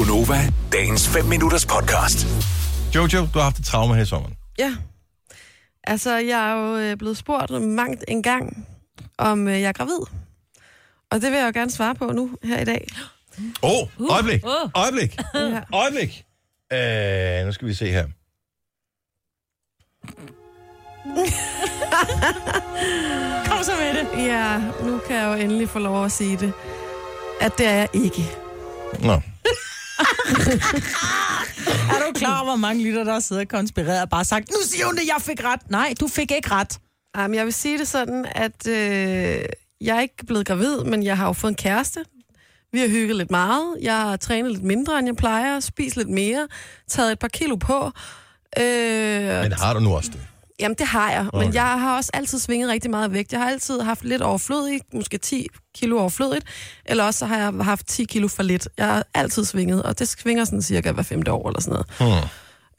Gunova, dagens 5 minutters podcast. Jojo, du har haft et traume her i sommeren. Ja. Altså, jeg er jo øh, blevet spurgt mangt en gang, om øh, jeg er gravid. Og det vil jeg jo gerne svare på nu, her i dag. Åh, oh, øjeblik, Åh. øjeblik, Ja. øjeblik. Øh, nu skal vi se her. Kom så med det. ja, nu kan jeg jo endelig få lov at sige det. At det er jeg ikke. Nå, Er du klar over, hvor mange lytter, der sidder konspireret og bare sagt, nu siger hun det, jeg fik ret. Nej, du fik ikke ret. Um, jeg vil sige det sådan, at øh, jeg er ikke blevet gravid, men jeg har jo fået en kæreste. Vi har hygget lidt meget. Jeg har trænet lidt mindre, end jeg plejer. Spist lidt mere. Taget et par kilo på. Øh, men har du nu også det? Jamen, det har jeg. Okay. Men jeg har også altid svinget rigtig meget vægt. Jeg har altid haft lidt overflødigt, måske 10 kilo overflødigt, eller også så har jeg haft 10 kilo for lidt. Jeg har altid svinget, og det svinger sådan cirka hver femte år eller sådan noget.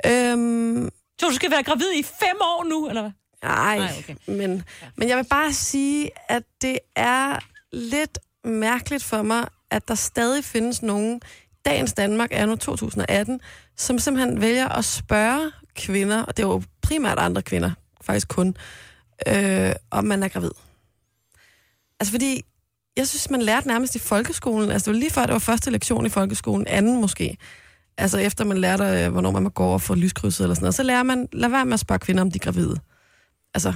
Hmm. Øhm, Så du skal være gravid i fem år nu, eller hvad? nej, Nej, okay. men, men jeg vil bare sige, at det er lidt mærkeligt for mig, at der stadig findes nogen, dagens Danmark er nu 2018, som simpelthen vælger at spørge kvinder, og det er jo primært andre kvinder, faktisk kun, øh, om man er gravid. Altså fordi, jeg synes, man lærte nærmest i folkeskolen, altså det var lige før, det var første lektion i folkeskolen, anden måske, altså efter man lærte, øh, hvornår man må gå over for lyskrydset eller sådan noget, så lærer man, lad være med at spørge kvinder, om de er gravide. Altså,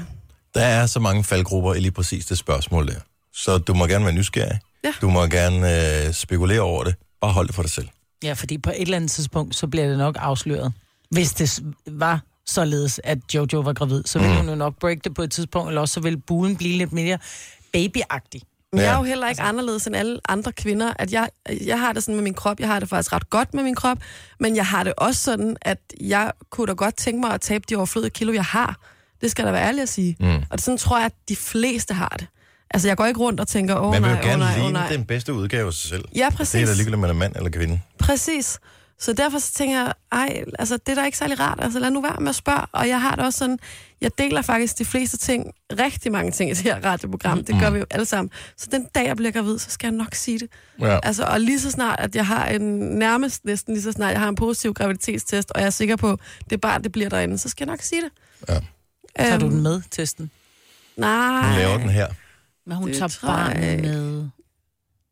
Der er så mange faldgrupper i lige præcis det spørgsmål der. Så du må gerne være nysgerrig. Ja. Du må gerne øh, spekulere over det. Bare hold det for dig selv. Ja, fordi på et eller andet tidspunkt, så bliver det nok afsløret. Hvis det var således, at Jojo var gravid, så ville Mm. hun jo nok break det på et tidspunkt, eller også så ville bulen blive lidt mere babyagtig. Men jeg er jo heller ikke anderledes end alle andre kvinder, at jeg, jeg har det sådan med min krop, jeg har det faktisk ret godt med min krop, men jeg har det også sådan, at jeg kunne da godt tænke mig at tabe de overflødige kilo, jeg har. Det skal der være ærlig at sige. Mm. Og det, sådan tror jeg, at de fleste har det. Altså, jeg går ikke rundt og tænker, åh Man vil nej, jo åh gerne nej, åh ligne nej. den bedste udgave af sig selv. Ja, Det er præcis. da ligegyldigt, om man er mand eller kvinde. Præcis. Så derfor så tænker jeg, ej, altså det er da ikke særlig rart, altså lad nu være med at spørge. Og jeg har det også sådan, jeg deler faktisk de fleste ting, rigtig mange ting i det her radioprogram, det gør vi jo alle sammen. Så den dag, jeg bliver gravid, så skal jeg nok sige det. Ja. Altså, og lige så snart, at jeg har en, nærmest næsten lige så snart, jeg har en positiv graviditetstest, og jeg er sikker på, det barn, det bliver derinde, så skal jeg nok sige det. Ja. Tager du Øhm, den med, testen? Nej. Vi laver den her. Men hun Det tager barnet med...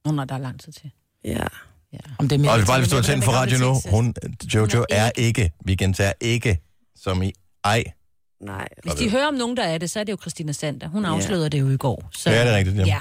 Nej, der er lang tid til. Ja. Ja. Om det er mere Og det er bare, hvis du har tændt for radio nu, hun, Jojo Hun er ikke, vi gentager ikke, som i ej. Nej. Hvis de hører om nogen, der er det, så er det jo Christina Sander. Hun Ja. afslørede det jo i går. Så, Ja, det er rigtigt, ja. Ja,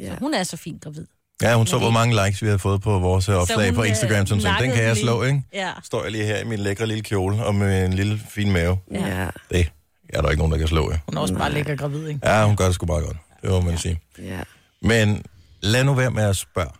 Ja. så hun er så fint gravid. Ja, hun så, hvor mange likes vi havde fået på vores øh, opslag hun, på øh, Instagram, som sagde, den kan jeg slå, ikke? Ja. Står jeg lige her i min lækre lille kjole og med en lille fin mave. Ja. Det er der ikke nogen, der kan slå, ja. Hun er også bare lækker gravid, ikke? Ja, hun gør det sgu bare godt. Det må man sige. ja. Men lad nu være med at spørge.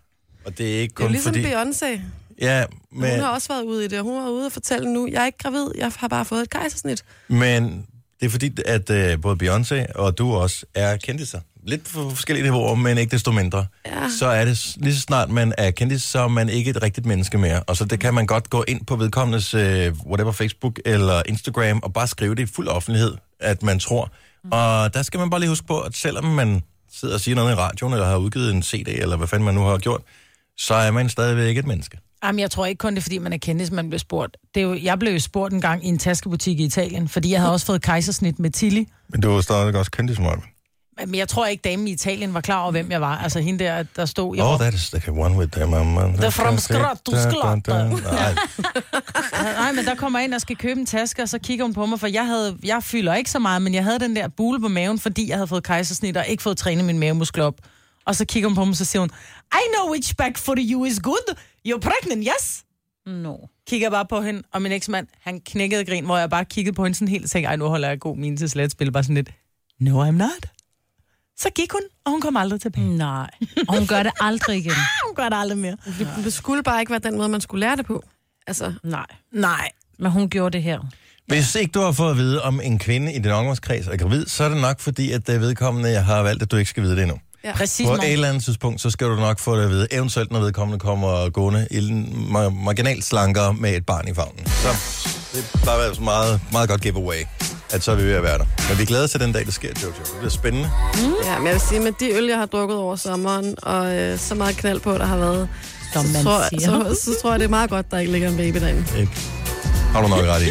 Og det er ikke Det er kun ligesom fordi... Beyoncé. Ja, Men... Hun har også været ude i det, og hun var ude og fortælle nu, jeg er ikke gravid, jeg har bare fået et kejsersnit. men det er fordi, at uh, både Beyoncé og du også er kendtiser. Lidt på forskellige niveauer, men ikke desto mindre. Ja. Så er det lige så snart man er kendis, så er man ikke et rigtigt menneske mere. Og så det kan man godt gå ind på vedkommendes uh, whatever Facebook eller Instagram og bare skrive det i fuld offentlighed, at man tror. Mm. Og der skal man bare lige huske på, at selvom man sidder og siger noget i radioen, eller har udgivet en CD, eller hvad fanden man nu har gjort, så er man stadigvæk et menneske. Jamen, jeg tror ikke kun det er, fordi man er kendis, man bliver spurgt. Det er jo, jeg blev jo spurgt en gang i en taskebutik i Italien, fordi jeg havde også fået kejsersnit med Tilly. Men du er stadig også kendis, Marvin. Men jeg tror ikke, damen i Italien var klar over, hvem jeg var. Altså hende der, der stod... Jeg Oh, var- that is the one with the mama. The from Scrotto. Nej, Nej, men der kommer jeg ind og skal købe en taske, og så kigger hun på mig, for jeg, havde, jeg fylder ikke så meget, men jeg havde den der bule på maven, fordi jeg havde fået kejsersnit og ikke fået trænet min mavemuskler op. Og så kigger hun på mig, og så siger hun, I know which back for you is good. You're pregnant, yes? No. Kigger jeg bare på hende, og min eksmand, han knækkede grin, hvor jeg bare kiggede på hende sådan helt og tænkte, ej, nu holder jeg god mine til slet spil, bare sådan lidt, no, I'm not. Så gik hun, og hun kom aldrig tilbage. Nej. Og hun gør det aldrig igen. Hun gør det aldrig mere. Det, det skulle bare ikke være den måde, man skulle lære det på. Altså, Nej. Nej. Men hun gjorde det her. Hvis ikke du har fået at vide, om en kvinde i din omgangskreds er gravid, så er det nok fordi, at det vedkommende har valgt, at du ikke skal vide det endnu. Ja. Præcis, På et eller andet tidspunkt, så skal du nok få det at vide, eventuelt når vedkommende kommer gående i mar- marginalt slankere med et barn i favnen. Så det er bare være meget, meget godt giveaway, at så er vi ved at være der. Men vi glæder os til den dag, det sker, Jojo. Det bliver spændende. Ja, men jeg vil sige, med de øl, jeg har drukket over sommeren, og øh, så meget knald på, der har været, som man tror, siger. så, så tror jeg, det er meget godt, der ikke ligger en baby derinde. Det har du nok ret i.